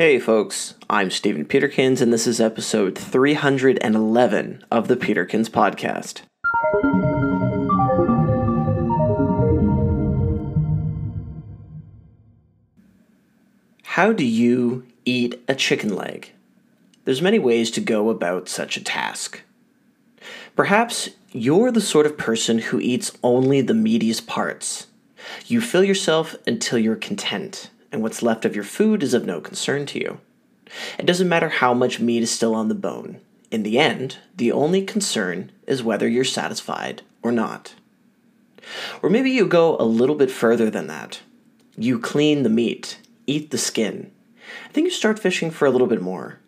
Hey folks, I'm Stephen Peterkins, and this is episode 311 of the Peterkins Podcast. How do you eat a chicken leg? There's many ways to go about such a task. Perhaps you're the sort of person who eats only the meatiest parts. You fill yourself until you're content, and what's left of your food is of no concern to you. It doesn't matter how much meat is still on the bone. In the end, the only concern is whether you're satisfied or not. Or maybe you go a little bit further than that. You clean the meat, eat the skin. I think you start fishing for a little bit more.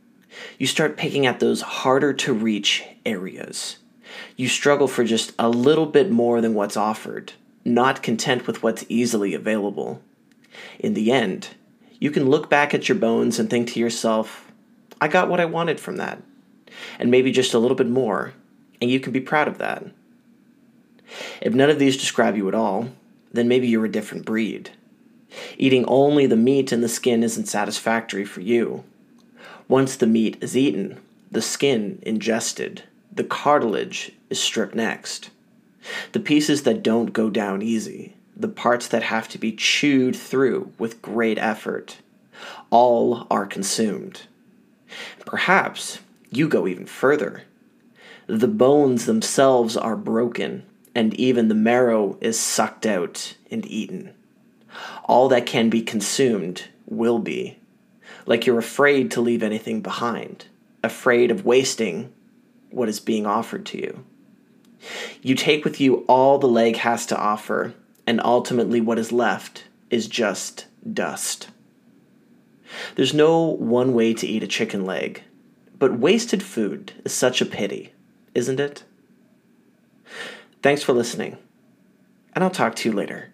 You start picking at those harder to reach areas. You struggle for just a little bit more than what's offered, not content with what's easily available. In the end, you can look back at your bones and think to yourself, I got what I wanted from that, and maybe just a little bit more, and you can be proud of that. If none of these describe you at all, then maybe you're a different breed. Eating only the meat and the skin isn't satisfactory for you. Once the meat is eaten, the skin ingested, the cartilage is stripped next. The pieces that don't go down easy, the parts that have to be chewed through with great effort, all are consumed. Perhaps you go even further. The bones themselves are broken, and even the marrow is sucked out and eaten. All that can be consumed will be. Like you're afraid to leave anything behind, afraid of wasting what is being offered to you. You take with you all the leg has to offer, and ultimately what is left is just dust. There's no one way to eat a chicken leg, but wasted food is such a pity, isn't it? Thanks for listening, and I'll talk to you later.